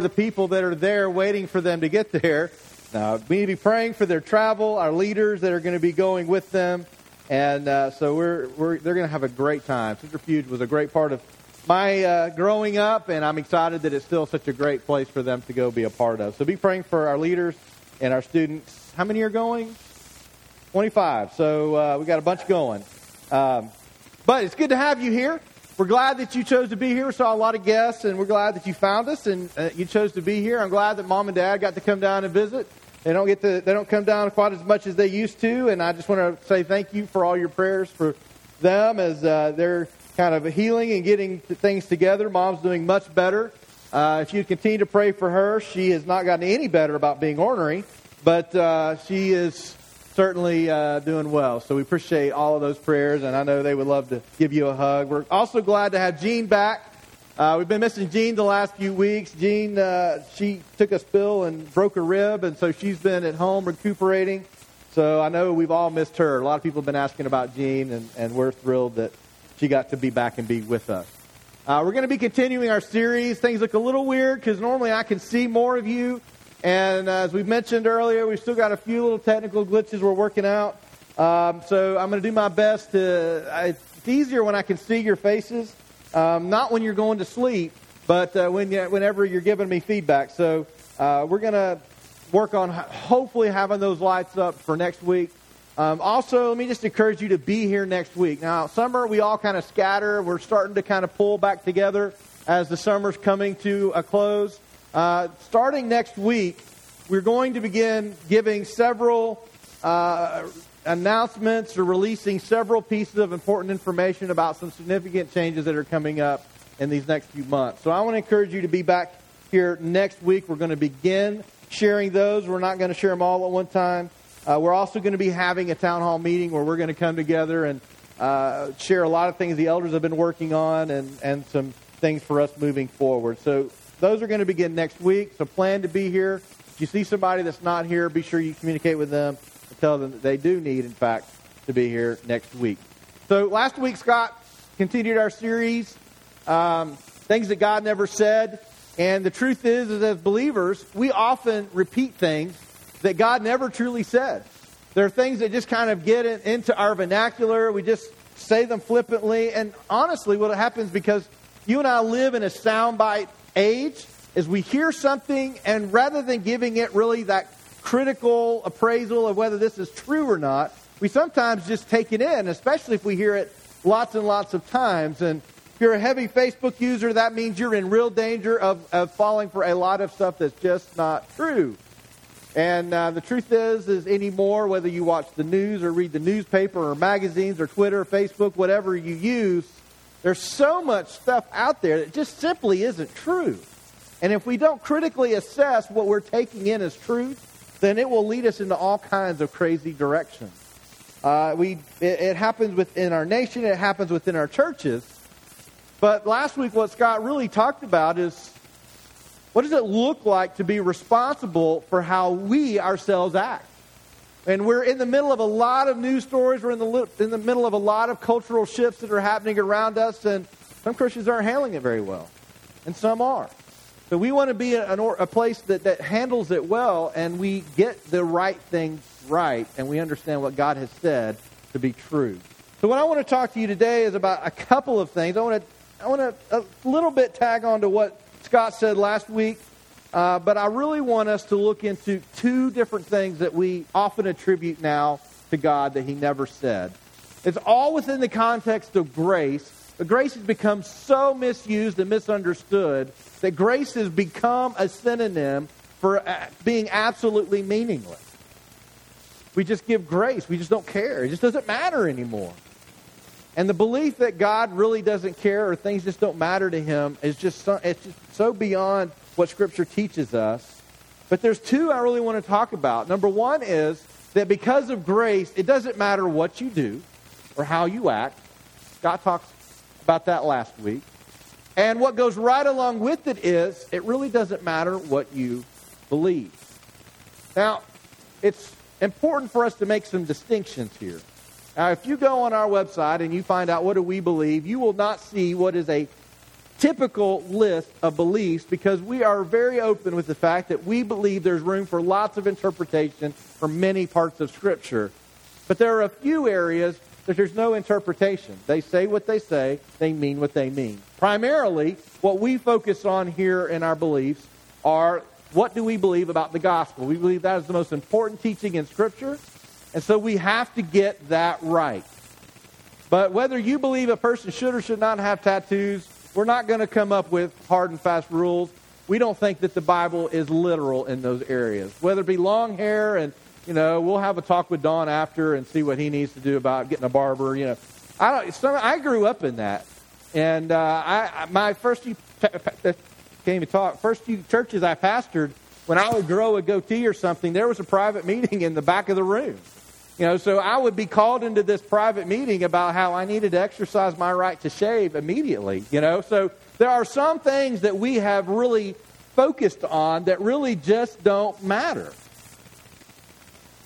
the people that are there waiting for them to get there. Uh, we need to be praying for their travel, our leaders that are going to be going with them. And uh, so we're, we're, they're going to have a great time. Centrifuge was a great part of my uh, growing up, and I'm excited that it's still such a great place for them to go be a part of. So be praying for our leaders and our students. How many are going? 25. So uh, we got a bunch going. Um, but it's good to have you here. We're glad that you chose to be here. We saw a lot of guests, and we're glad that you found us and uh, you chose to be here. I'm glad that mom and dad got to come down and visit. They don't get to, they don't come down quite as much as they used to, and I just want to say thank you for all your prayers for them as uh, they're kind of healing and getting things together. Mom's doing much better. Uh, if you continue to pray for her, she has not gotten any better about being ornery, but uh, she is certainly uh, doing well. So we appreciate all of those prayers, and I know they would love to give you a hug. We're also glad to have Jean back. Uh, we've been missing Jean the last few weeks. Jean, uh, she took a spill and broke a rib, and so she's been at home recuperating. So I know we've all missed her. A lot of people have been asking about Jean, and, and we're thrilled that she got to be back and be with us. Uh, we're going to be continuing our series. Things look a little weird because normally I can see more of you. And uh, as we mentioned earlier, we've still got a few little technical glitches we're working out. Um, so I'm going to do my best to. I, it's easier when I can see your faces, um, not when you're going to sleep, but uh, when you, whenever you're giving me feedback. So uh, we're going to work on hopefully having those lights up for next week. Um, also, let me just encourage you to be here next week. Now, summer, we all kind of scatter. We're starting to kind of pull back together as the summer's coming to a close. Uh, starting next week, we're going to begin giving several uh, announcements or releasing several pieces of important information about some significant changes that are coming up in these next few months. So I want to encourage you to be back here next week. We're going to begin sharing those. We're not going to share them all at one time. Uh, we're also going to be having a town hall meeting where we're going to come together and uh, share a lot of things the elders have been working on and, and some things for us moving forward. So those are going to begin next week, so plan to be here. If you see somebody that's not here, be sure you communicate with them and tell them that they do need, in fact, to be here next week. So last week, Scott continued our series, um, Things That God Never Said. And the truth is, is, as believers, we often repeat things that God never truly said. There are things that just kind of get in, into our vernacular. We just say them flippantly. And honestly, what happens because you and I live in a soundbite age is we hear something and rather than giving it really that critical appraisal of whether this is true or not, we sometimes just take it in, especially if we hear it lots and lots of times. And if you're a heavy Facebook user, that means you're in real danger of, of falling for a lot of stuff that's just not true. And uh, the truth is, is anymore, whether you watch the news or read the newspaper or magazines or Twitter or Facebook, whatever you use, there's so much stuff out there that just simply isn't true. And if we don't critically assess what we're taking in as truth, then it will lead us into all kinds of crazy directions. Uh, we, it, it happens within our nation, it happens within our churches. But last week, what Scott really talked about is what does it look like to be responsible for how we ourselves act? And we're in the middle of a lot of news stories. We're in the, in the middle of a lot of cultural shifts that are happening around us. And some Christians aren't handling it very well. And some are. So we want to be a, a place that, that handles it well and we get the right things right and we understand what God has said to be true. So what I want to talk to you today is about a couple of things. I want to, I want to a little bit tag on to what Scott said last week uh, but I really want us to look into two different things that we often attribute now to God that He never said. It's all within the context of grace, but grace has become so misused and misunderstood that grace has become a synonym for uh, being absolutely meaningless. We just give grace. We just don't care. It just doesn't matter anymore. And the belief that God really doesn't care or things just don't matter to him is just so, it's just so beyond what Scripture teaches us. But there's two I really want to talk about. Number one is that because of grace, it doesn't matter what you do or how you act. God talks about that last week. And what goes right along with it is it really doesn't matter what you believe. Now, it's important for us to make some distinctions here. Now, if you go on our website and you find out what do we believe, you will not see what is a typical list of beliefs because we are very open with the fact that we believe there's room for lots of interpretation for many parts of Scripture. But there are a few areas that there's no interpretation. They say what they say, they mean what they mean. Primarily, what we focus on here in our beliefs are what do we believe about the gospel? We believe that is the most important teaching in Scripture, and so we have to get that right. But whether you believe a person should or should not have tattoos, we're not going to come up with hard and fast rules. We don't think that the Bible is literal in those areas. Whether it be long hair and, you know, we'll have a talk with Don after and see what he needs to do about getting a barber, you know. I don't, some, I grew up in that. And uh, I, my first few, can't even talk, first few churches I pastored, when I would grow a goatee or something, there was a private meeting in the back of the room. You know, so I would be called into this private meeting about how I needed to exercise my right to shave immediately. You know, so there are some things that we have really focused on that really just don't matter.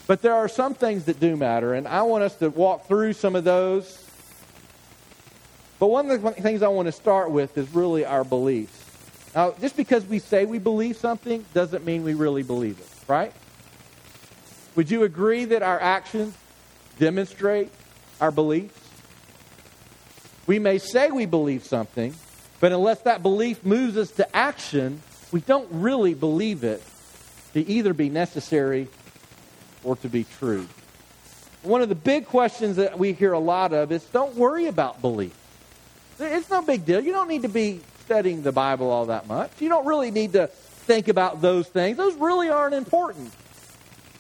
But there are some things that do matter, and I want us to walk through some of those. But one of the things I want to start with is really our beliefs. Now, just because we say we believe something doesn't mean we really believe it, right? Would you agree that our actions demonstrate our beliefs? We may say we believe something, but unless that belief moves us to action, we don't really believe it to either be necessary or to be true. One of the big questions that we hear a lot of is don't worry about belief. It's no big deal. You don't need to be studying the Bible all that much. You don't really need to think about those things. Those really aren't important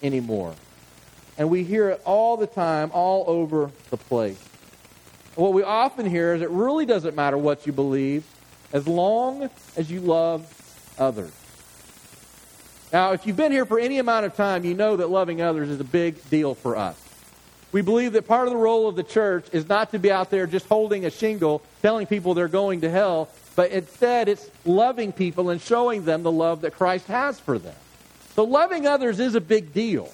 anymore. And we hear it all the time, all over the place. What we often hear is it really doesn't matter what you believe as long as you love others. Now, if you've been here for any amount of time, you know that loving others is a big deal for us. We believe that part of the role of the church is not to be out there just holding a shingle, telling people they're going to hell, but instead it's loving people and showing them the love that Christ has for them. So loving others is a big deal.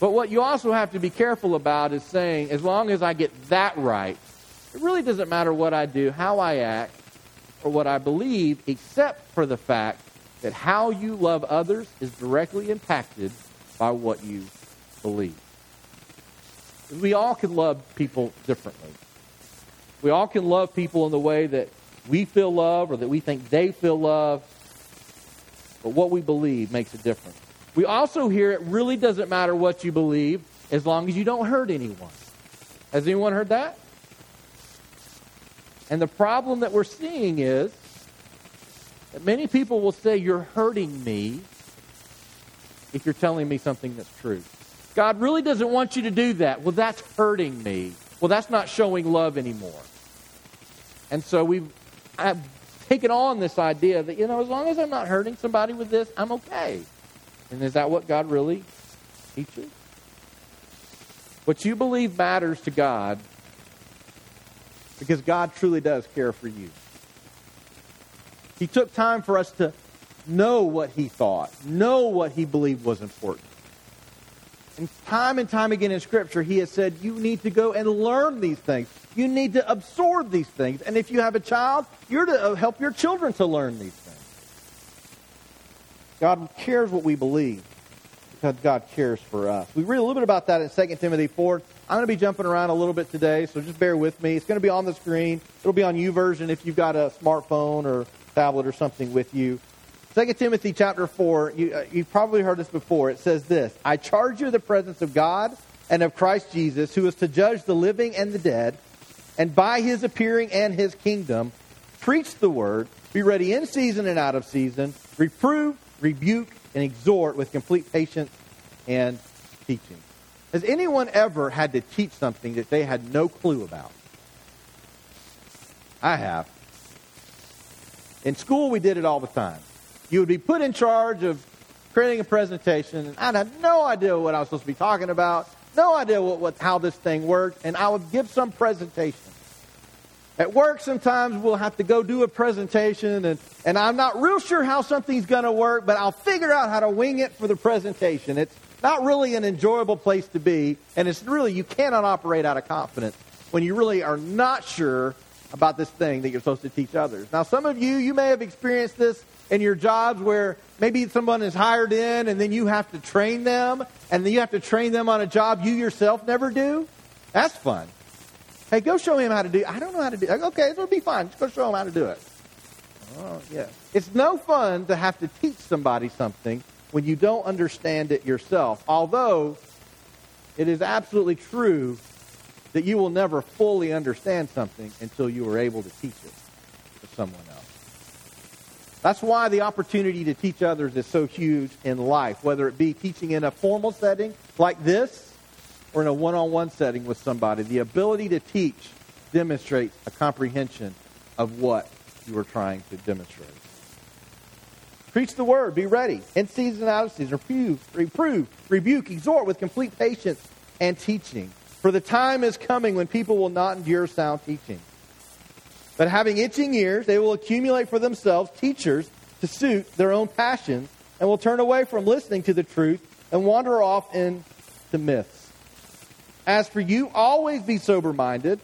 But what you also have to be careful about is saying, as long as I get that right, it really doesn't matter what I do, how I act, or what I believe, except for the fact that how you love others is directly impacted by what you believe. We all can love people differently. We all can love people in the way that we feel love or that we think they feel love but what we believe makes a difference. We also hear it really doesn't matter what you believe as long as you don't hurt anyone. Has anyone heard that? And the problem that we're seeing is that many people will say, You're hurting me if you're telling me something that's true. God really doesn't want you to do that. Well, that's hurting me. Well, that's not showing love anymore. And so we've taken on this idea that, you know, as long as I'm not hurting somebody with this, I'm okay. And is that what God really teaches? What you believe matters to God because God truly does care for you. He took time for us to know what he thought, know what he believed was important. And time and time again in Scripture, he has said, you need to go and learn these things. You need to absorb these things. And if you have a child, you're to uh, help your children to learn these things. God cares what we believe because God cares for us. We read a little bit about that in 2 Timothy 4. I'm going to be jumping around a little bit today, so just bear with me. It's going to be on the screen. It'll be on YouVersion if you've got a smartphone or tablet or something with you. 2 Timothy chapter 4, you, uh, you've probably heard this before. It says this I charge you in the presence of God and of Christ Jesus, who is to judge the living and the dead, and by his appearing and his kingdom, preach the word, be ready in season and out of season, reprove, rebuke, and exhort with complete patience and teaching. Has anyone ever had to teach something that they had no clue about? I have. In school, we did it all the time. You would be put in charge of creating a presentation, and I had no idea what I was supposed to be talking about, no idea what, what, how this thing worked, and I would give some presentation. At work, sometimes we'll have to go do a presentation, and, and I'm not real sure how something's going to work, but I'll figure out how to wing it for the presentation. It's not really an enjoyable place to be, and it's really, you cannot operate out of confidence when you really are not sure about this thing that you're supposed to teach others. Now, some of you, you may have experienced this in your jobs where maybe someone is hired in and then you have to train them and then you have to train them on a job you yourself never do. That's fun. Hey, go show him how to do I don't know how to do. Okay, it'll be fine. Just go show him how to do it. Oh, yeah. It's no fun to have to teach somebody something when you don't understand it yourself. Although it is absolutely true that you will never fully understand something until you are able to teach it to someone. That's why the opportunity to teach others is so huge in life, whether it be teaching in a formal setting like this or in a one on one setting with somebody. The ability to teach demonstrates a comprehension of what you are trying to demonstrate. Preach the word, be ready, in season and out of season, reprove, reprove, rebuke, exhort with complete patience and teaching. For the time is coming when people will not endure sound teaching. But having itching ears, they will accumulate for themselves teachers to suit their own passions and will turn away from listening to the truth and wander off into myths. As for you, always be sober minded,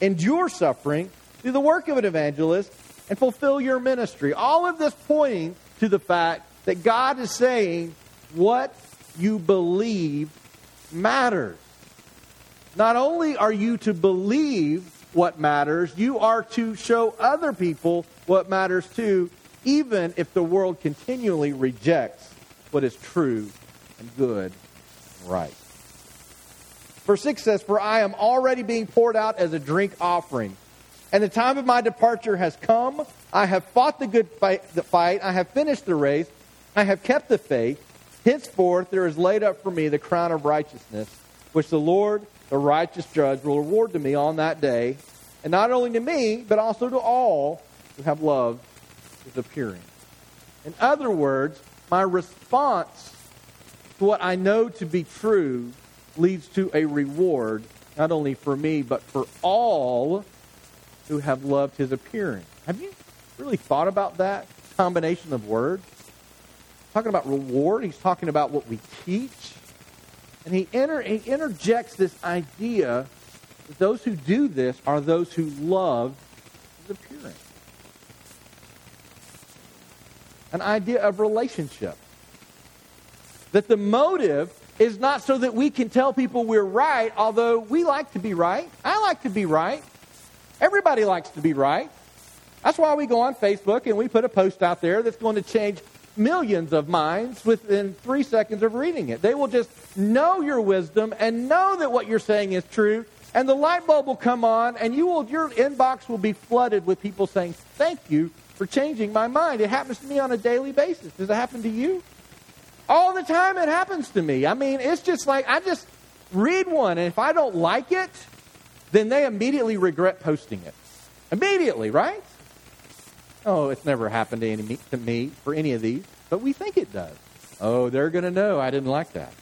endure suffering, do the work of an evangelist, and fulfill your ministry. All of this pointing to the fact that God is saying what you believe matters. Not only are you to believe what matters, you are to show other people what matters too, even if the world continually rejects what is true and good and right. Verse 6 says, For I am already being poured out as a drink offering, and the time of my departure has come. I have fought the good fight, the fight. I have finished the race. I have kept the faith. Henceforth there is laid up for me the crown of righteousness, which the Lord the righteous judge will reward to me on that day, and not only to me, but also to all who have loved his appearing. In other words, my response to what I know to be true leads to a reward, not only for me, but for all who have loved his appearing. Have you really thought about that combination of words? Talking about reward, he's talking about what we teach. And he, inter, he interjects this idea that those who do this are those who love his appearing. An idea of relationship. That the motive is not so that we can tell people we're right, although we like to be right. I like to be right. Everybody likes to be right. That's why we go on Facebook and we put a post out there that's going to change millions of minds within three seconds of reading it. They will just know your wisdom and know that what you're saying is true, and the light bulb will come on, and you will your inbox will be flooded with people saying, "Thank you for changing my mind." It happens to me on a daily basis. Does it happen to you? All the time it happens to me. I mean, it's just like I just read one, and if I don't like it, then they immediately regret posting it. Immediately, right? Oh, it's never happened to, any, to me for any of these, but we think it does. Oh, they're going to know I didn't like that.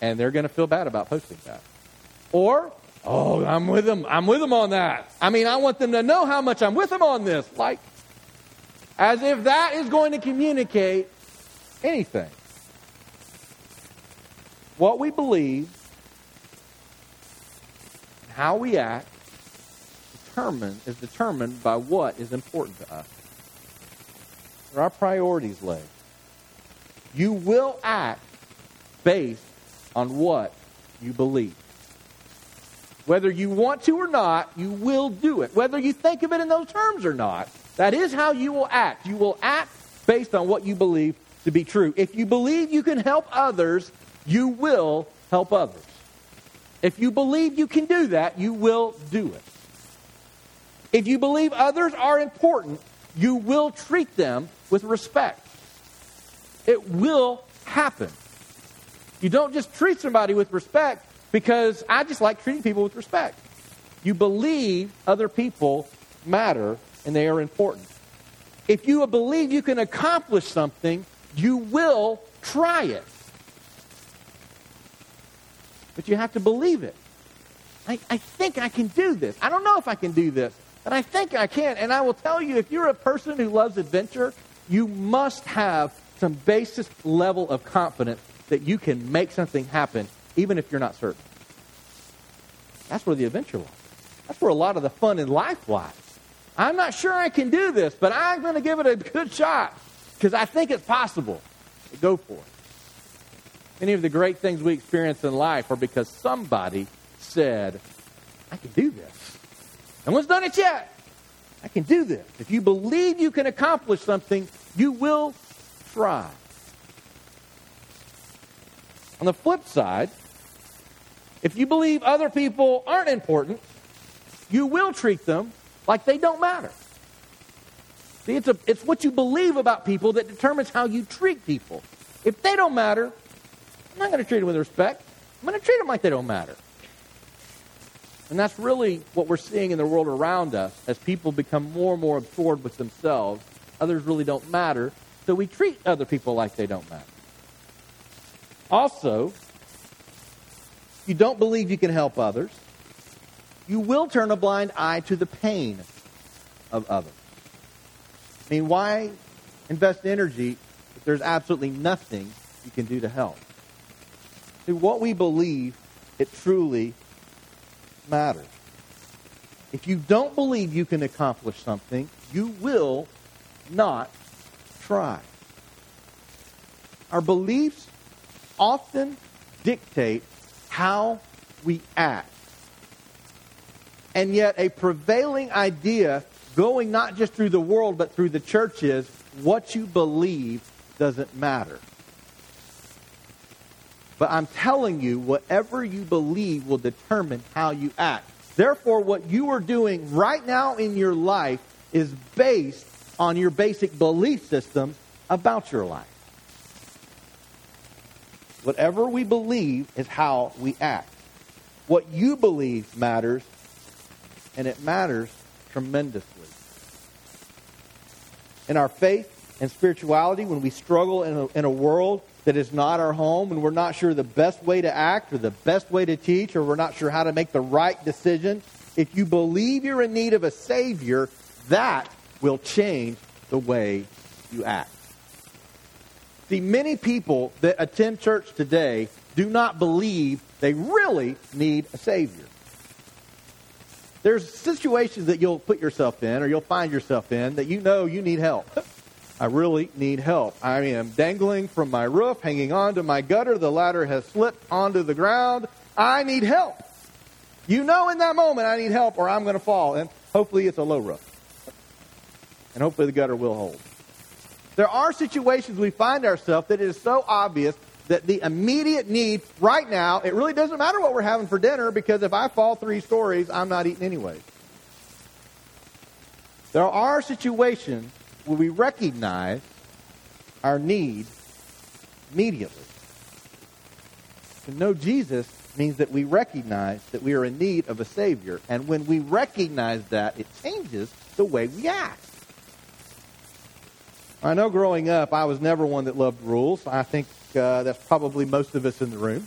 And they're going to feel bad about posting that. Or, oh, I'm with them. I'm with them on that. I mean, I want them to know how much I'm with them on this. Like, as if that is going to communicate anything. What we believe, how we act, determined is determined by what is important to us. Where our priorities lay. You will act based on what you believe. Whether you want to or not, you will do it. Whether you think of it in those terms or not, that is how you will act. You will act based on what you believe to be true. If you believe you can help others, you will help others. If you believe you can do that, you will do it. If you believe others are important, you will treat them with respect. It will happen. You don't just treat somebody with respect because I just like treating people with respect. You believe other people matter and they are important. If you believe you can accomplish something, you will try it. But you have to believe it. I, I think I can do this. I don't know if I can do this. And I think I can. And I will tell you, if you're a person who loves adventure, you must have some basic level of confidence that you can make something happen, even if you're not certain. That's where the adventure lies. That's where a lot of the fun in life lies. I'm not sure I can do this, but I'm going to give it a good shot because I think it's possible. Go for it. Many of the great things we experience in life are because somebody said, I can do this. No one's done it yet. I can do this. If you believe you can accomplish something, you will try. On the flip side, if you believe other people aren't important, you will treat them like they don't matter. See, it's, a, it's what you believe about people that determines how you treat people. If they don't matter, I'm not going to treat them with respect. I'm going to treat them like they don't matter. And that's really what we're seeing in the world around us as people become more and more absorbed with themselves. Others really don't matter, so we treat other people like they don't matter. Also, you don't believe you can help others, you will turn a blind eye to the pain of others. I mean, why invest energy if there's absolutely nothing you can do to help? See, what we believe, it truly matters. If you don't believe you can accomplish something, you will not try. Our beliefs often dictate how we act. And yet, a prevailing idea going not just through the world, but through the church is what you believe doesn't matter. But I'm telling you, whatever you believe will determine how you act. Therefore, what you are doing right now in your life is based on your basic belief system about your life. Whatever we believe is how we act. What you believe matters, and it matters tremendously. In our faith and spirituality, when we struggle in a, in a world that is not our home and we're not sure the best way to act or the best way to teach or we're not sure how to make the right decision, if you believe you're in need of a Savior, that will change the way you act. See, many people that attend church today do not believe they really need a Savior. There's situations that you'll put yourself in or you'll find yourself in that you know you need help. I really need help. I am dangling from my roof, hanging on to my gutter. The ladder has slipped onto the ground. I need help. You know in that moment I need help or I'm going to fall. And hopefully it's a low roof. And hopefully the gutter will hold. There are situations we find ourselves that it is so obvious that the immediate need right now, it really doesn't matter what we're having for dinner because if I fall three stories, I'm not eating anyway. There are situations where we recognize our need immediately. To know Jesus means that we recognize that we are in need of a Savior. And when we recognize that, it changes the way we act. I know growing up, I was never one that loved rules. I think uh, that's probably most of us in the room.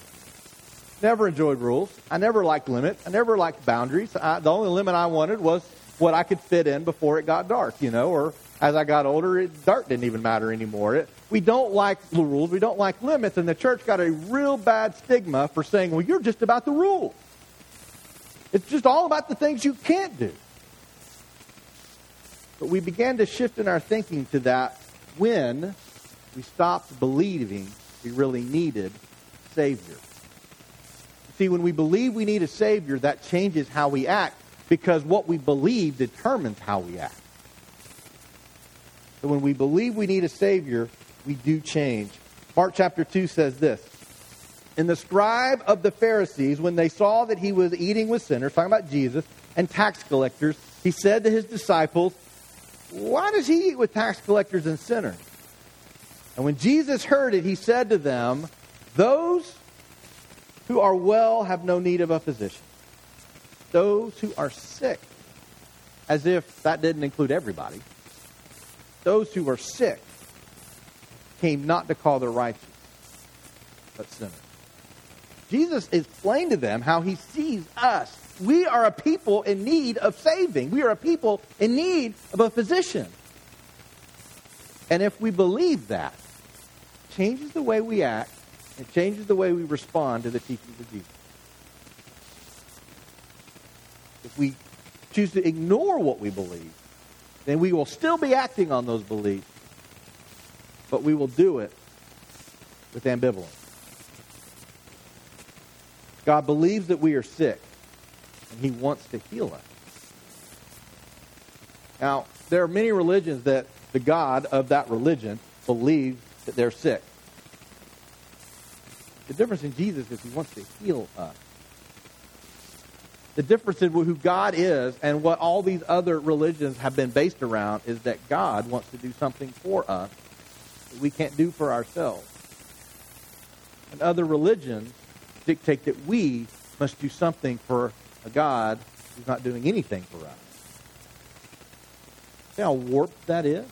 Never enjoyed rules. I never liked limits. I never liked boundaries. I, the only limit I wanted was what I could fit in before it got dark, you know, or as I got older, it, dark didn't even matter anymore. It, we don't like rules. We don't like limits. And the church got a real bad stigma for saying, well, you're just about the rules. It's just all about the things you can't do. But we began to shift in our thinking to that when we stopped believing we really needed Savior. See, when we believe we need a Savior, that changes how we act because what we believe determines how we act. So when we believe we need a Savior, we do change. Mark chapter 2 says this. And the scribe of the Pharisees, when they saw that he was eating with sinners, talking about Jesus, and tax collectors, he said to his disciples, Why does he eat with tax collectors and sinners? And when Jesus heard it, he said to them, Those who are well have no need of a physician. Those who are sick, as if that didn't include everybody, those who are sick came not to call the righteous, but sinners. Jesus explained to them how he sees us. We are a people in need of saving. We are a people in need of a physician. And if we believe that, changes the way we act, it changes the way we respond to the teachings of Jesus. If we choose to ignore what we believe, then we will still be acting on those beliefs, but we will do it with ambivalence. God believes that we are sick, and he wants to heal us. Now, there are many religions that the God of that religion believes that they're sick. The difference in Jesus is he wants to heal us. The difference in who God is and what all these other religions have been based around is that God wants to do something for us that we can't do for ourselves. And other religions dictate that we must do something for a God who's not doing anything for us. See how warped that is?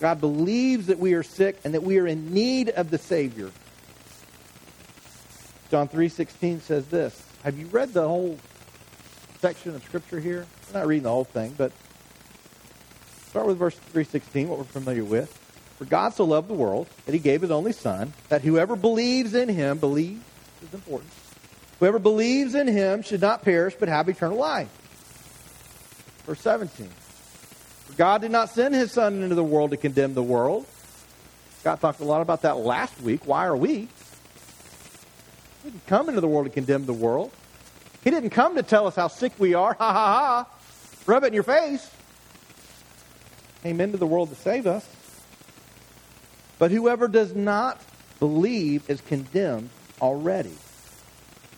God believes that we are sick and that we are in need of the Savior. John 3.16 says this. Have you read the whole section of Scripture here? I'm not reading the whole thing, but start with verse 3.16, what we're familiar with. For God so loved the world that he gave his only Son, that whoever believes in him, believes is important, whoever believes in him should not perish but have eternal life. Verse 17. For God did not send his Son into the world to condemn the world. Scott talked a lot about that last week. Why are we? He didn't come into the world to condemn the world. He didn't come to tell us how sick we are. Ha ha ha. Rub it in your face. Came into the world to save us. But whoever does not believe is condemned already.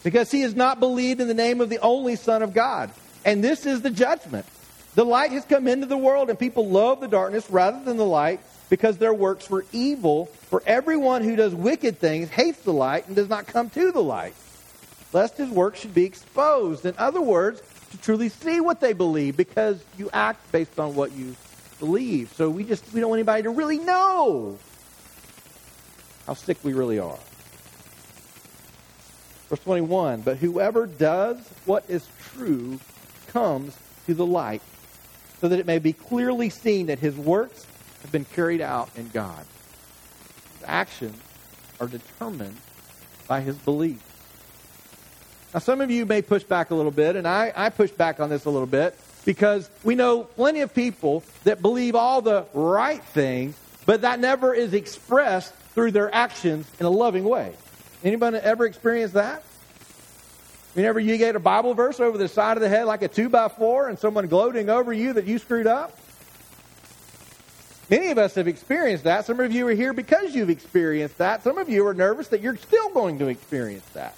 Because he has not believed in the name of the only Son of God. And this is the judgment. The light has come into the world, and people love the darkness rather than the light because their works were evil. For everyone who does wicked things hates the light and does not come to the light, lest his work should be exposed. In other words, to truly see what they believe because you act based on what you believe. So we just we don't want anybody to really know how sick we really are. Verse 21, but whoever does what is true comes to the light so that it may be clearly seen that his works have been carried out in God. His actions are determined by his belief. Now, some of you may push back a little bit, and I, I push back on this a little bit because we know plenty of people that believe all the right things, but that never is expressed through their actions in a loving way. Anybody ever experienced that? Whenever you get a Bible verse over the side of the head like a two by four and someone gloating over you that you screwed up? Many of us have experienced that. Some of you are here because you've experienced that. Some of you are nervous that you're still going to experience that.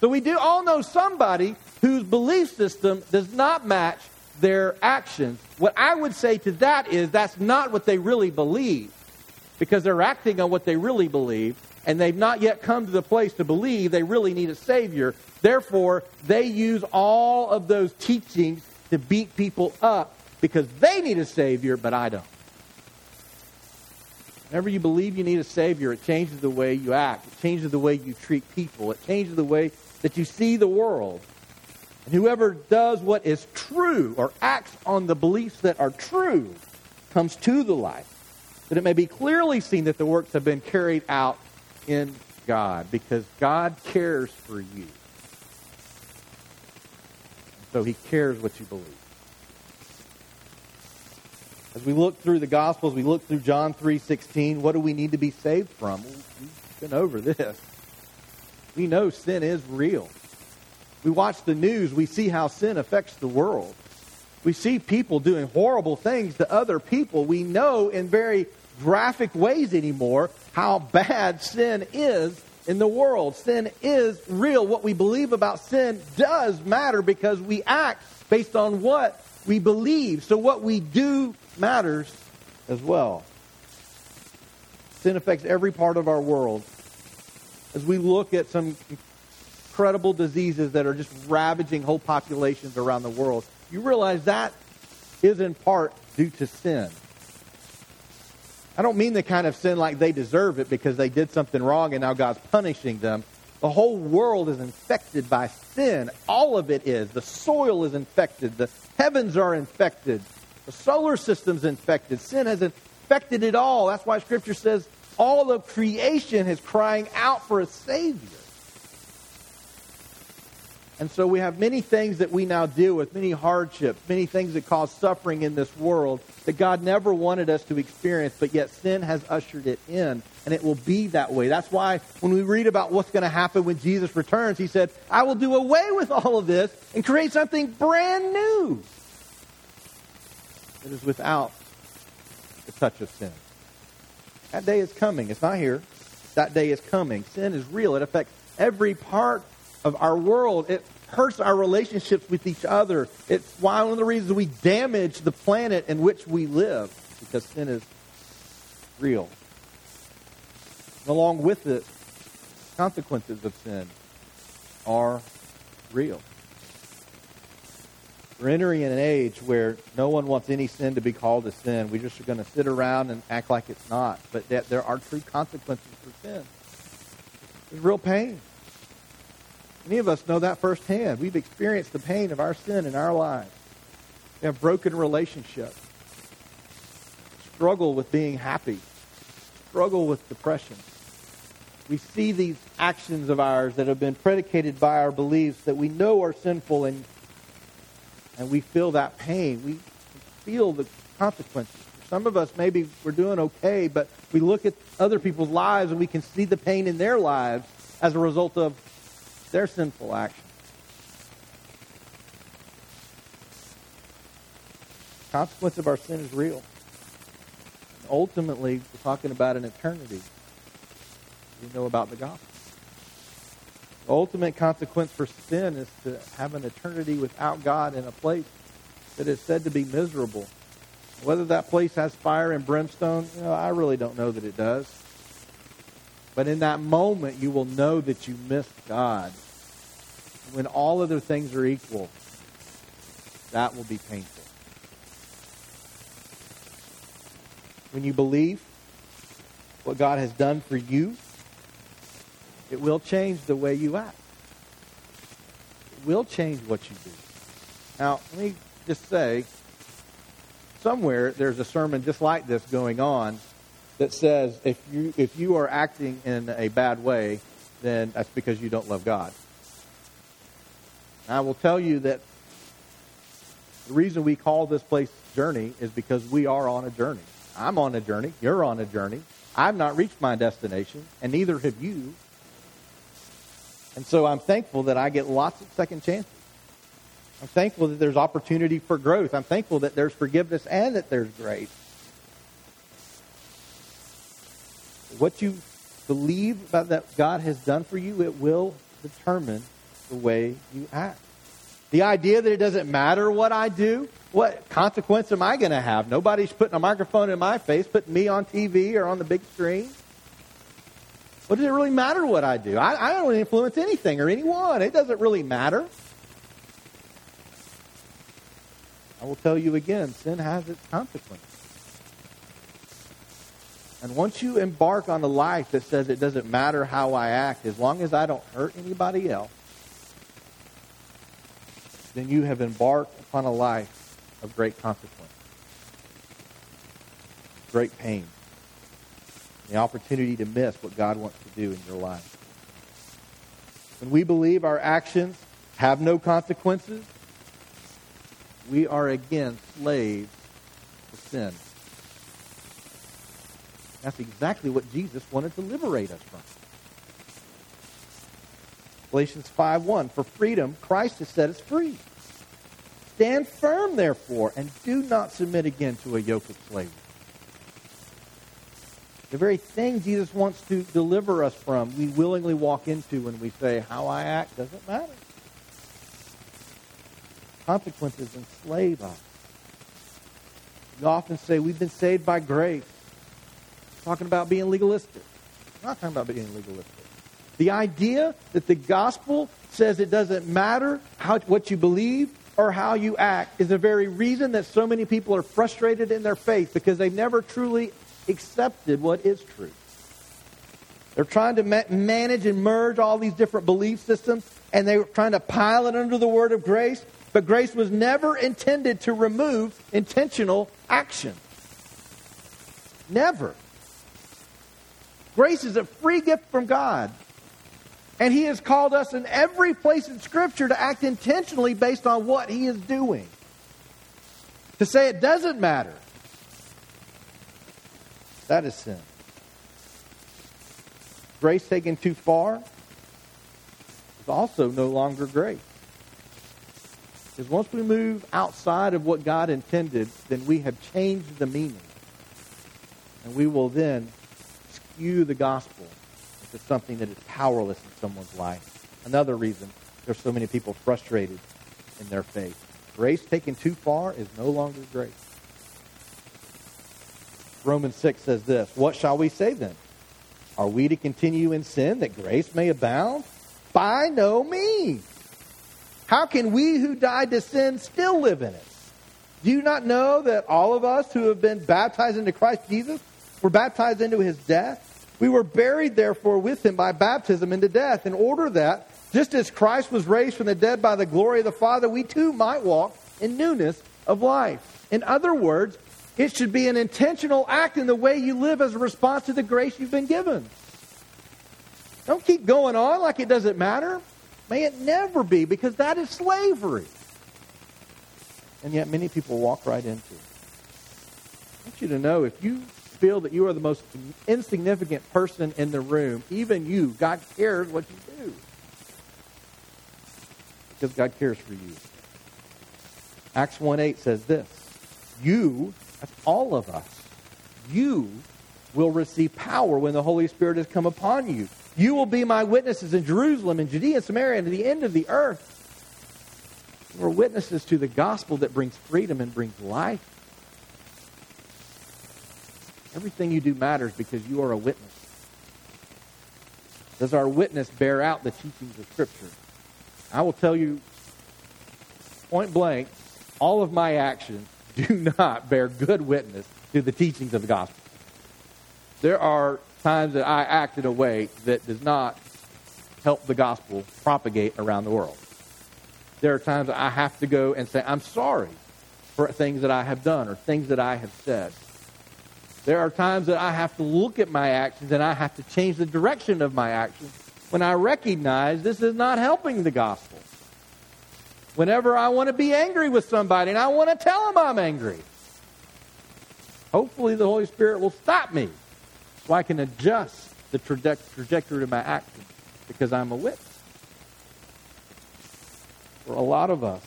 So we do all know somebody whose belief system does not match their actions. What I would say to that is that's not what they really believe because they're acting on what they really believe and they've not yet come to the place to believe they really need a Savior. Therefore, they use all of those teachings to beat people up because they need a Savior, but I don't. Whenever you believe you need a Savior, it changes the way you act. It changes the way you treat people. It changes the way that you see the world. And whoever does what is true or acts on the beliefs that are true comes to the light, that it may be clearly seen that the works have been carried out in God because God cares for you. So he cares what you believe. As we look through the Gospels, we look through John 3.16, what do we need to be saved from? We've been over this. We know sin is real. We watch the news, we see how sin affects the world. We see people doing horrible things to other people. We know in very graphic ways anymore how bad sin is in the world. Sin is real. What we believe about sin does matter because we act based on what we believe. So what we do matters as well. Sin affects every part of our world. As we look at some incredible diseases that are just ravaging whole populations around the world, you realize that is in part due to sin. I don't mean the kind of sin like they deserve it because they did something wrong and now God's punishing them. The whole world is infected by sin. All of it is. The soil is infected. The heavens are infected. The solar system's infected. Sin has infected it all. That's why Scripture says all of creation is crying out for a Savior. And so we have many things that we now deal with, many hardships, many things that cause suffering in this world that God never wanted us to experience, but yet sin has ushered it in. And it will be that way. That's why when we read about what's going to happen when Jesus returns, he said, I will do away with all of this and create something brand new that is without the touch of sin. That day is coming. It's not here. That day is coming. Sin is real. It affects every part of our world. It hurts our relationships with each other. It's why one of the reasons we damage the planet in which we live, because sin is real. And along with it, consequences of sin are real. We're entering an age where no one wants any sin to be called a sin. We just are going to sit around and act like it's not. But that there are true consequences for sin. There's real pain. Many of us know that firsthand. We've experienced the pain of our sin in our lives. We have broken relationships, struggle with being happy, struggle with depression. We see these actions of ours that have been predicated by our beliefs that we know are sinful and and we feel that pain. We feel the consequences. Some of us, maybe we're doing okay, but we look at other people's lives and we can see the pain in their lives as a result of their sinful actions. The consequence of our sin is real. Ultimately, we're talking about an eternity. We know about the gospel. The ultimate consequence for sin is to have an eternity without God in a place that is said to be miserable. Whether that place has fire and brimstone, you know, I really don't know that it does. But in that moment, you will know that you missed God when all other things are equal, that will be painful. When you believe what God has done for you, it will change the way you act. It will change what you do. Now, let me just say, somewhere there's a sermon just like this going on that says if you if you are acting in a bad way, then that's because you don't love God. I will tell you that the reason we call this place journey is because we are on a journey. I'm on a journey. You're on a journey. I've not reached my destination, and neither have you. And so I'm thankful that I get lots of second chances. I'm thankful that there's opportunity for growth. I'm thankful that there's forgiveness and that there's grace. What you believe about that God has done for you, it will determine the way you act. The idea that it doesn't matter what I do, what consequence am I going to have? Nobody's putting a microphone in my face, putting me on TV or on the big screen. What does it really matter what I do? I, I don't influence anything or anyone. It doesn't really matter. I will tell you again, sin has its consequences. And once you embark on a life that says it doesn't matter how I act, as long as I don't hurt anybody else, then you have embarked upon a life of great consequence, great pain, the opportunity to miss what God wants to do in your life. When we believe our actions have no consequences, we are again slaves to sin. That's exactly what Jesus wanted to liberate us from. Galatians 5.1, For freedom, Christ has set us free. Stand firm, therefore, and do not submit again to a yoke of slavery. The very thing Jesus wants to deliver us from, we willingly walk into when we say, how I act doesn't matter. Consequences enslave us. We often say we've been saved by grace. Talking about being legalistic. I'm not talking about being legalistic. The idea that the gospel says it doesn't matter how, what you believe or how you act is the very reason that so many people are frustrated in their faith because they've never truly accepted what is true. They're trying to ma- manage and merge all these different belief systems and they're trying to pile it under the word of grace, but grace was never intended to remove intentional action. Never. Grace is a free gift from God. And He has called us in every place in Scripture to act intentionally based on what He is doing. To say it doesn't matter, that is sin. Grace taken too far is also no longer grace. Because once we move outside of what God intended, then we have changed the meaning. And we will then skew the gospel into something that is powerless in someone's life. Another reason there's so many people frustrated in their faith. Grace taken too far is no longer grace. Romans 6 says this What shall we say then? Are we to continue in sin that grace may abound? By no means. How can we who died to sin still live in it? Do you not know that all of us who have been baptized into Christ Jesus were baptized into his death? We were buried, therefore, with him by baptism into death, in order that, just as Christ was raised from the dead by the glory of the Father, we too might walk in newness of life. In other words, it should be an intentional act in the way you live as a response to the grace you've been given. Don't keep going on like it doesn't matter. May it never be, because that is slavery. And yet many people walk right into it. I want you to know if you feel that you are the most insignificant person in the room, even you, God cares what you do. Because God cares for you. Acts 1 8 says this You that's all of us. You will receive power when the Holy Spirit has come upon you. You will be my witnesses in Jerusalem and Judea and Samaria and to the end of the earth. We're witnesses to the gospel that brings freedom and brings life. Everything you do matters because you are a witness. Does our witness bear out the teachings of Scripture? I will tell you point blank, all of my actions do not bear good witness to the teachings of the gospel. There are times that I act in a way that does not help the gospel propagate around the world. There are times I have to go and say, I'm sorry for things that I have done or things that I have said. There are times that I have to look at my actions and I have to change the direction of my actions when I recognize this is not helping the gospel. Whenever I want to be angry with somebody and I want to tell them I'm angry. Hopefully, the Holy Spirit will stop me so I can adjust the trajectory of my action because I'm a witness. For a lot of us,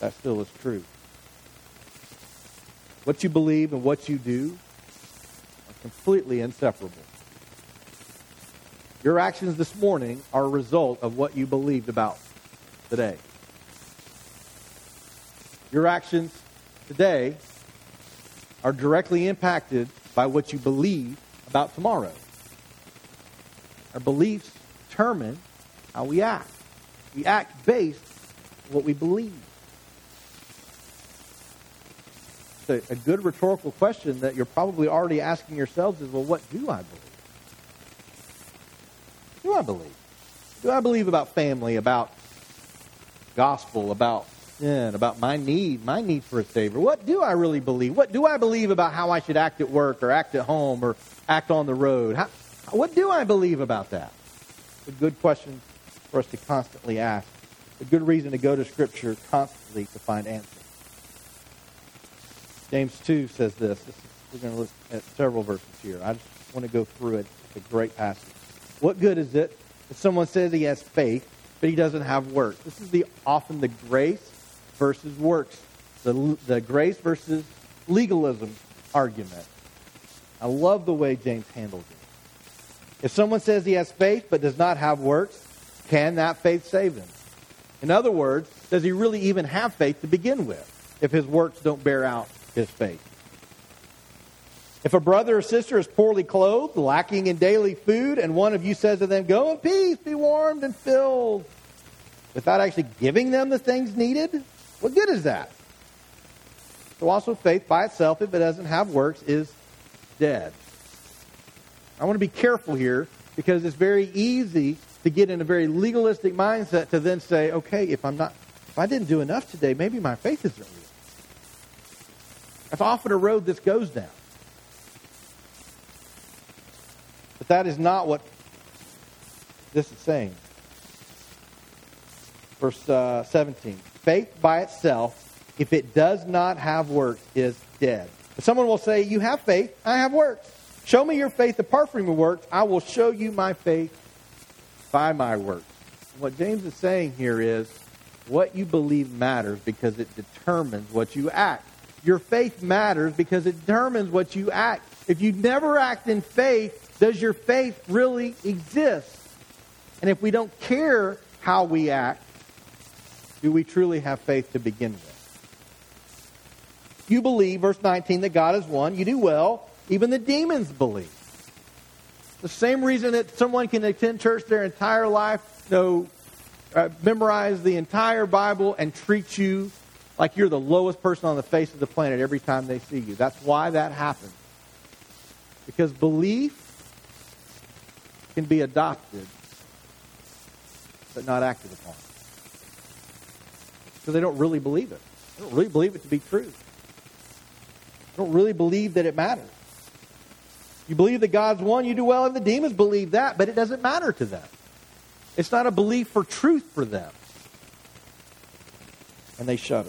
that still is true. What you believe and what you do are completely inseparable. Your actions this morning are a result of what you believed about today. Your actions today are directly impacted by what you believe about tomorrow. Our beliefs determine how we act. We act based on what we believe. So a good rhetorical question that you're probably already asking yourselves is, well, what do I believe? do I believe? Do I believe about family, about gospel, about sin, about my need, my need for a Savior? What do I really believe? What do I believe about how I should act at work or act at home or act on the road? How, what do I believe about that? It's a good question for us to constantly ask. A good reason to go to Scripture constantly to find answers. James 2 says this. this is, we're going to look at several verses here. I just want to go through it. It's a great passage. What good is it if someone says he has faith, but he doesn't have works? This is the often the grace versus works, the, the grace versus legalism argument. I love the way James handles it. If someone says he has faith but does not have works, can that faith save him? In other words, does he really even have faith to begin with if his works don't bear out his faith? If a brother or sister is poorly clothed, lacking in daily food, and one of you says to them, Go in peace, be warmed and filled, without actually giving them the things needed, what good is that? So also faith by itself, if it doesn't have works, is dead. I want to be careful here because it's very easy to get in a very legalistic mindset to then say, okay, if I'm not, if I didn't do enough today, maybe my faith isn't real. That's often a road this goes down. But that is not what this is saying. Verse uh, 17. Faith by itself, if it does not have works, is dead. If someone will say, You have faith, I have works. Show me your faith apart from your works. I will show you my faith by my works. What James is saying here is what you believe matters because it determines what you act. Your faith matters because it determines what you act. If you never act in faith, does your faith really exist? And if we don't care how we act, do we truly have faith to begin with? You believe, verse 19, that God is one. You do well. Even the demons believe. The same reason that someone can attend church their entire life, know, uh, memorize the entire Bible, and treat you like you're the lowest person on the face of the planet every time they see you. That's why that happens. Because belief can be adopted, but not acted upon. Because they don't really believe it. They don't really believe it to be true. They don't really believe that it matters. You believe that God's one, you do well, and the demons believe that, but it doesn't matter to them. It's not a belief for truth for them. And they shudder.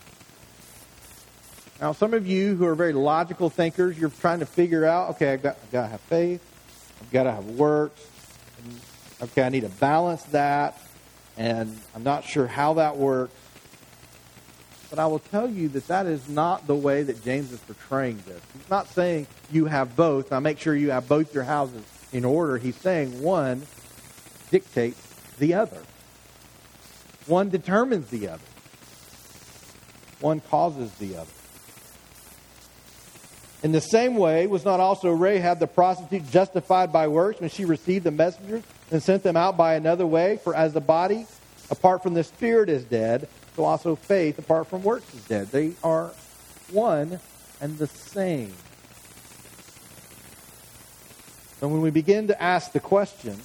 Now, some of you who are very logical thinkers, you're trying to figure out, okay, I've got, I've got to have faith, I've got to have works, okay, I need to balance that, and I'm not sure how that works. But I will tell you that that is not the way that James is portraying this. He's not saying you have both. Now make sure you have both your houses in order. He's saying one dictates the other. One determines the other. One causes the other. In the same way, was not also Rahab the prostitute justified by works when she received the messengers and sent them out by another way? For as the body apart from the spirit is dead, so also faith, apart from works, is dead. They are one and the same. And when we begin to ask the question,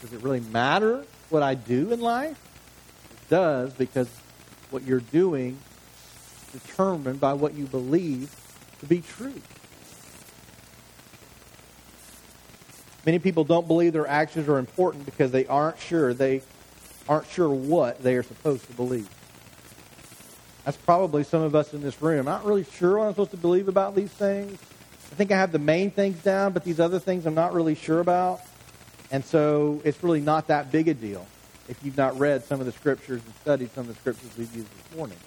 does it really matter what I do in life? It does because what you're doing is determined by what you believe to be true. Many people don't believe their actions are important because they aren't sure they aren't sure what they are supposed to believe. That's probably some of us in this room. I'm not really sure what I'm supposed to believe about these things. I think I have the main things down, but these other things I'm not really sure about. And so it's really not that big a deal if you've not read some of the scriptures and studied some of the scriptures we've used this morning.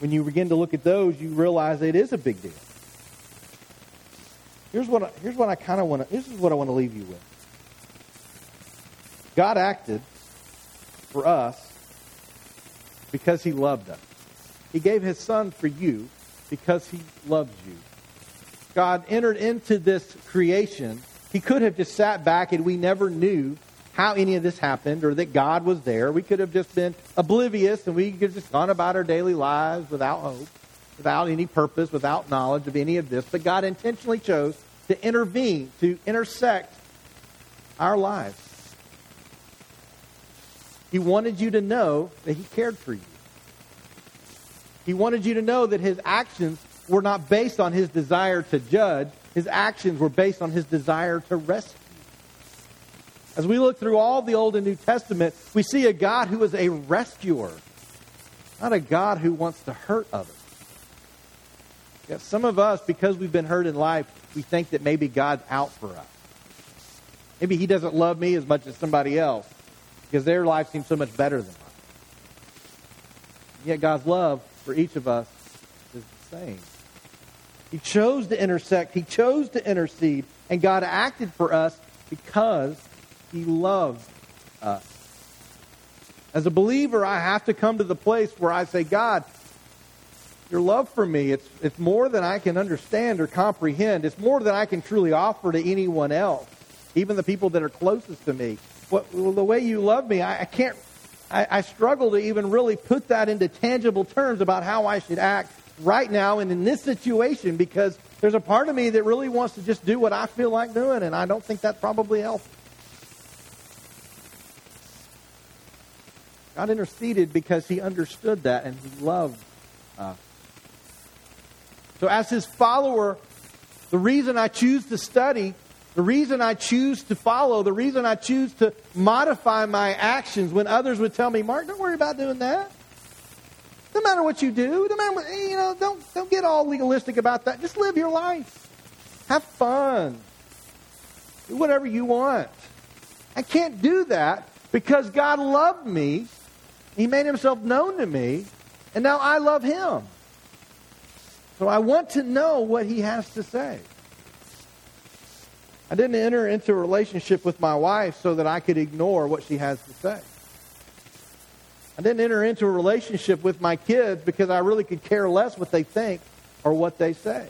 When you begin to look at those, you realize it is a big deal. Here's what I, here's what I kind of want to. This is what I want to leave you with. God acted for us because he loved us. He gave his son for you because he loves you. God entered into this creation. He could have just sat back and we never knew how any of this happened or that God was there. We could have just been oblivious and we could have just gone about our daily lives without hope, without any purpose, without knowledge of any of this. But God intentionally chose to intervene, to intersect our lives. He wanted you to know that He cared for you. He wanted you to know that His actions were not based on His desire to judge, His actions were based on His desire to rescue. As we look through all the Old and New Testament, we see a God who is a rescuer, not a God who wants to hurt others. Yet some of us, because we've been hurt in life, we think that maybe God's out for us. Maybe He doesn't love me as much as somebody else because their life seems so much better than mine. Yet God's love for each of us is the same. He chose to intersect, He chose to intercede, and God acted for us because He loves us. As a believer, I have to come to the place where I say, God, your love for me, it's, it's more than I can understand or comprehend. It's more than I can truly offer to anyone else, even the people that are closest to me. what, well, the way you love me, I, I can't, I, I struggle to even really put that into tangible terms about how I should act right now and in this situation because there's a part of me that really wants to just do what I feel like doing, and I don't think that probably helps. God interceded because he understood that and he loved us. So, as his follower, the reason I choose to study, the reason I choose to follow, the reason I choose to modify my actions when others would tell me, Mark, don't worry about doing that. No matter what you do, no matter what, you know, don't, don't get all legalistic about that. Just live your life. Have fun. Do whatever you want. I can't do that because God loved me. He made himself known to me, and now I love him. So I want to know what he has to say. I didn't enter into a relationship with my wife so that I could ignore what she has to say. I didn't enter into a relationship with my kids because I really could care less what they think or what they say.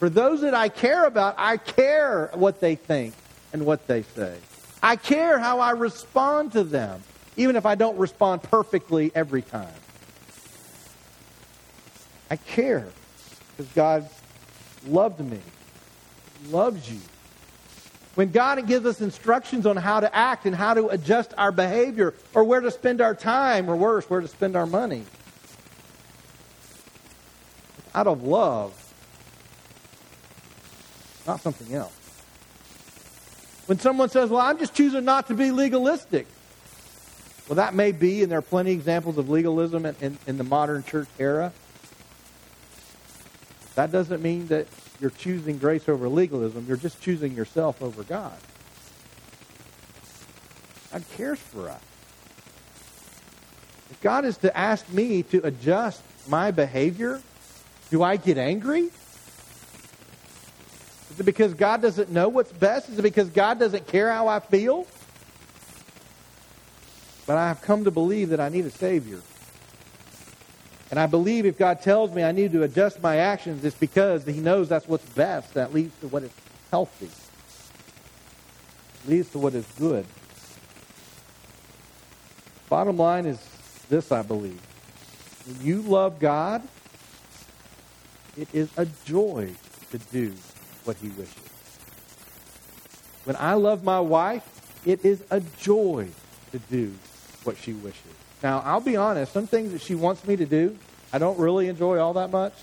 For those that I care about, I care what they think and what they say. I care how I respond to them, even if I don't respond perfectly every time. I care because God loved me, loves you. When God gives us instructions on how to act and how to adjust our behavior or where to spend our time or worse, where to spend our money, out of love, not something else. When someone says, Well, I'm just choosing not to be legalistic. Well, that may be, and there are plenty of examples of legalism in, in, in the modern church era. That doesn't mean that you're choosing grace over legalism. You're just choosing yourself over God. God cares for us. If God is to ask me to adjust my behavior, do I get angry? Is it because God doesn't know what's best? Is it because God doesn't care how I feel? But I have come to believe that I need a Savior. And I believe if God tells me I need to adjust my actions, it's because He knows that's what's best. That leads to what is healthy, leads to what is good. Bottom line is this, I believe. When you love God, it is a joy to do what He wishes. When I love my wife, it is a joy to do what she wishes. Now, I'll be honest, some things that she wants me to do, I don't really enjoy all that much.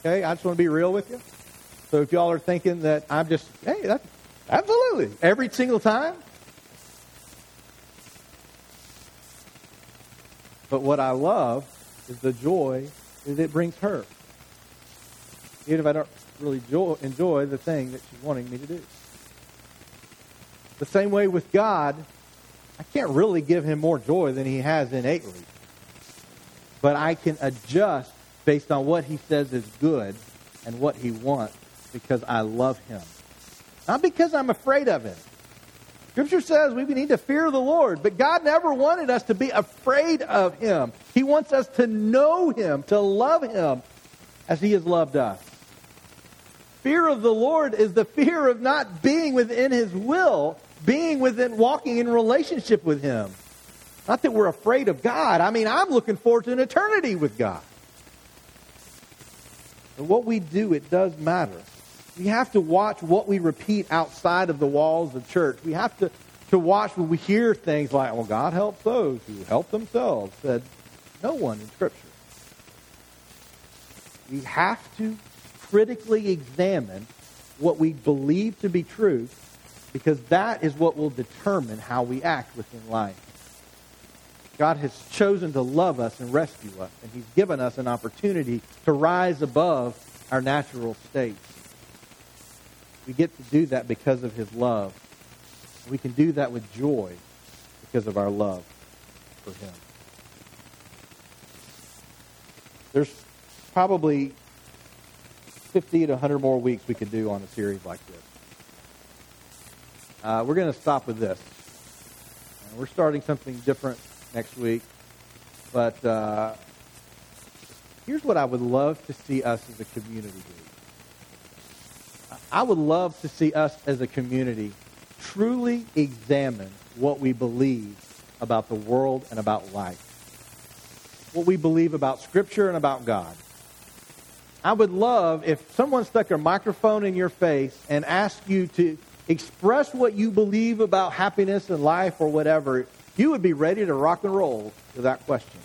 Okay, I just want to be real with you. So if y'all are thinking that I'm just, hey, that's absolutely every single time. But what I love is the joy that it brings her. Even if I don't really enjoy, enjoy the thing that she's wanting me to do. The same way with God, I can't really give him more joy than he has innately. But I can adjust based on what he says is good and what he wants because I love him. Not because I'm afraid of him. Scripture says we need to fear the Lord, but God never wanted us to be afraid of him. He wants us to know him, to love him as he has loved us. Fear of the Lord is the fear of not being within his will, being within, walking in relationship with Him. Not that we're afraid of God. I mean, I'm looking forward to an eternity with God. And what we do, it does matter. We have to watch what we repeat outside of the walls of church. We have to, to watch when we hear things like, well, God helps those who help themselves. Said no one in Scripture. We have to critically examine what we believe to be truth because that is what will determine how we act within life. God has chosen to love us and rescue us, and He's given us an opportunity to rise above our natural states. We get to do that because of His love. We can do that with joy because of our love for Him. There's probably 50 to 100 more weeks we could do on a series like this. Uh, we're going to stop with this. Uh, we're starting something different next week. But uh, here's what I would love to see us as a community do. I would love to see us as a community truly examine what we believe about the world and about life, what we believe about Scripture and about God. I would love if someone stuck a microphone in your face and asked you to express what you believe about happiness and life or whatever, you would be ready to rock and roll with that question.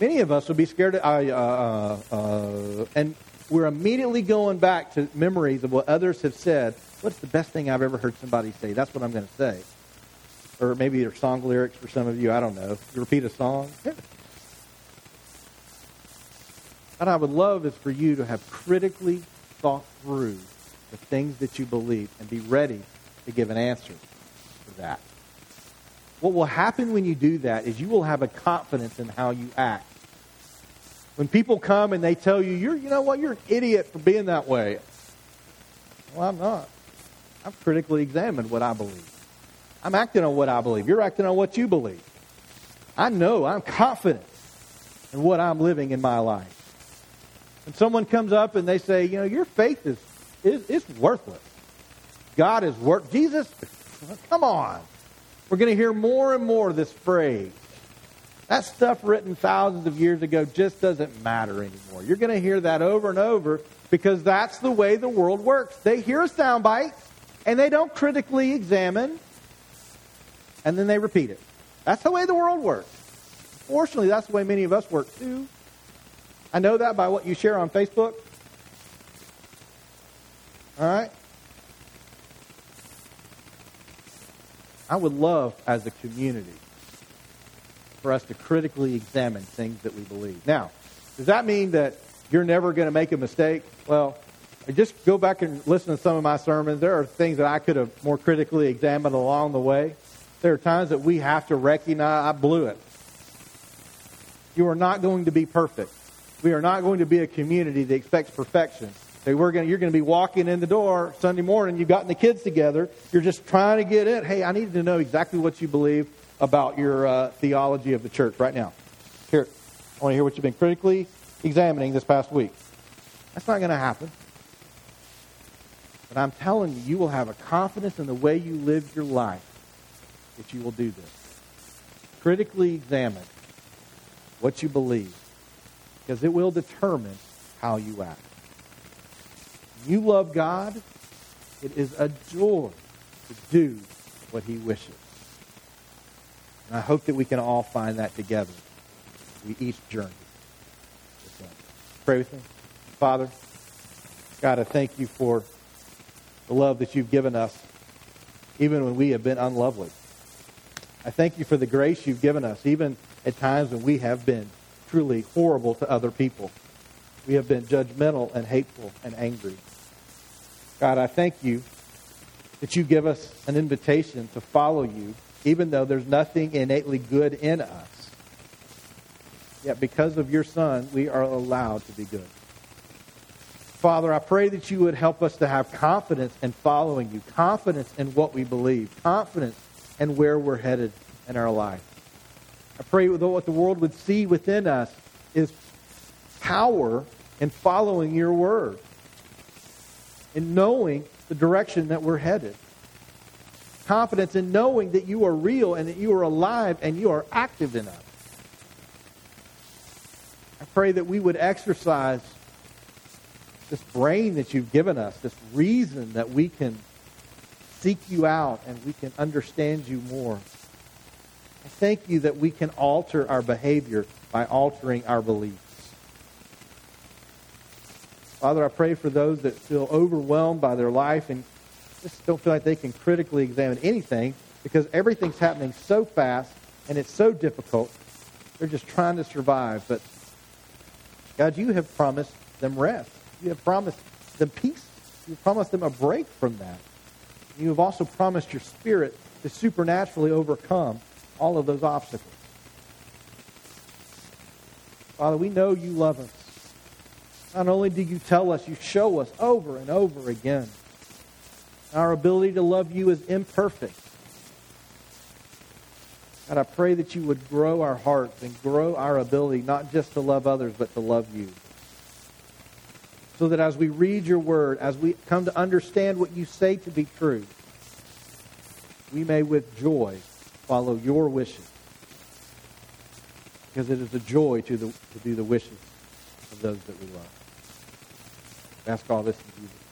Many of us would be scared. Of, uh, uh, uh, and we're immediately going back to memories of what others have said. What's the best thing I've ever heard somebody say? That's what I'm going to say. Or maybe they're song lyrics for some of you. I don't know. You repeat a song? What I would love is for you to have critically thought through the things that you believe and be ready to give an answer for that. What will happen when you do that is you will have a confidence in how you act. When people come and they tell you, you're, you know what, you're an idiot for being that way. Well, I'm not. I've critically examined what I believe. I'm acting on what I believe. You're acting on what you believe. I know, I'm confident in what I'm living in my life. When someone comes up and they say, you know, your faith is, is worthless. God is worth. Jesus, come on. We're going to hear more and more of this phrase. That stuff written thousands of years ago just doesn't matter anymore. You're going to hear that over and over because that's the way the world works. They hear a soundbite and they don't critically examine and then they repeat it. That's the way the world works. Fortunately, that's the way many of us work too. I know that by what you share on Facebook. All right? I would love, as a community, for us to critically examine things that we believe. Now, does that mean that you're never going to make a mistake? Well, just go back and listen to some of my sermons. There are things that I could have more critically examined along the way. There are times that we have to recognize I blew it. You are not going to be perfect. We are not going to be a community that expects perfection. We're going you're going to be walking in the door Sunday morning. You've gotten the kids together. You're just trying to get in. Hey, I need to know exactly what you believe about your uh, theology of the church right now. Here, I want to hear what you've been critically examining this past week. That's not going to happen. But I'm telling you, you will have a confidence in the way you live your life that you will do this. Critically examine what you believe because it will determine how you act. You love God, it is a joy to do what he wishes. And I hope that we can all find that together. We each journey. Pray with me. Father, God, I thank you for the love that you've given us, even when we have been unlovely. I thank you for the grace you've given us, even at times when we have been truly horrible to other people. We have been judgmental and hateful and angry. God, I thank you that you give us an invitation to follow you, even though there's nothing innately good in us. Yet because of your Son, we are allowed to be good. Father, I pray that you would help us to have confidence in following you, confidence in what we believe, confidence in where we're headed in our life. I pray that what the world would see within us is power in following your word, in knowing the direction that we're headed. Confidence in knowing that you are real and that you are alive and you are active in us. I pray that we would exercise this brain that you've given us, this reason that we can seek you out and we can understand you more. I thank you that we can alter our behavior by altering our beliefs. Father, I pray for those that feel overwhelmed by their life and just don't feel like they can critically examine anything because everything's happening so fast and it's so difficult. They're just trying to survive. But God, you have promised them rest. You have promised them peace. You have promised them a break from that. You have also promised your spirit to supernaturally overcome all of those obstacles. Father, we know you love us. Not only do you tell us, you show us over and over again. Our ability to love you is imperfect. God, I pray that you would grow our hearts and grow our ability not just to love others, but to love you. so that as we read your word, as we come to understand what you say to be true, we may with joy follow your wishes. Because it is a joy to, the, to do the wishes of those that we love. Ask all this in Jesus'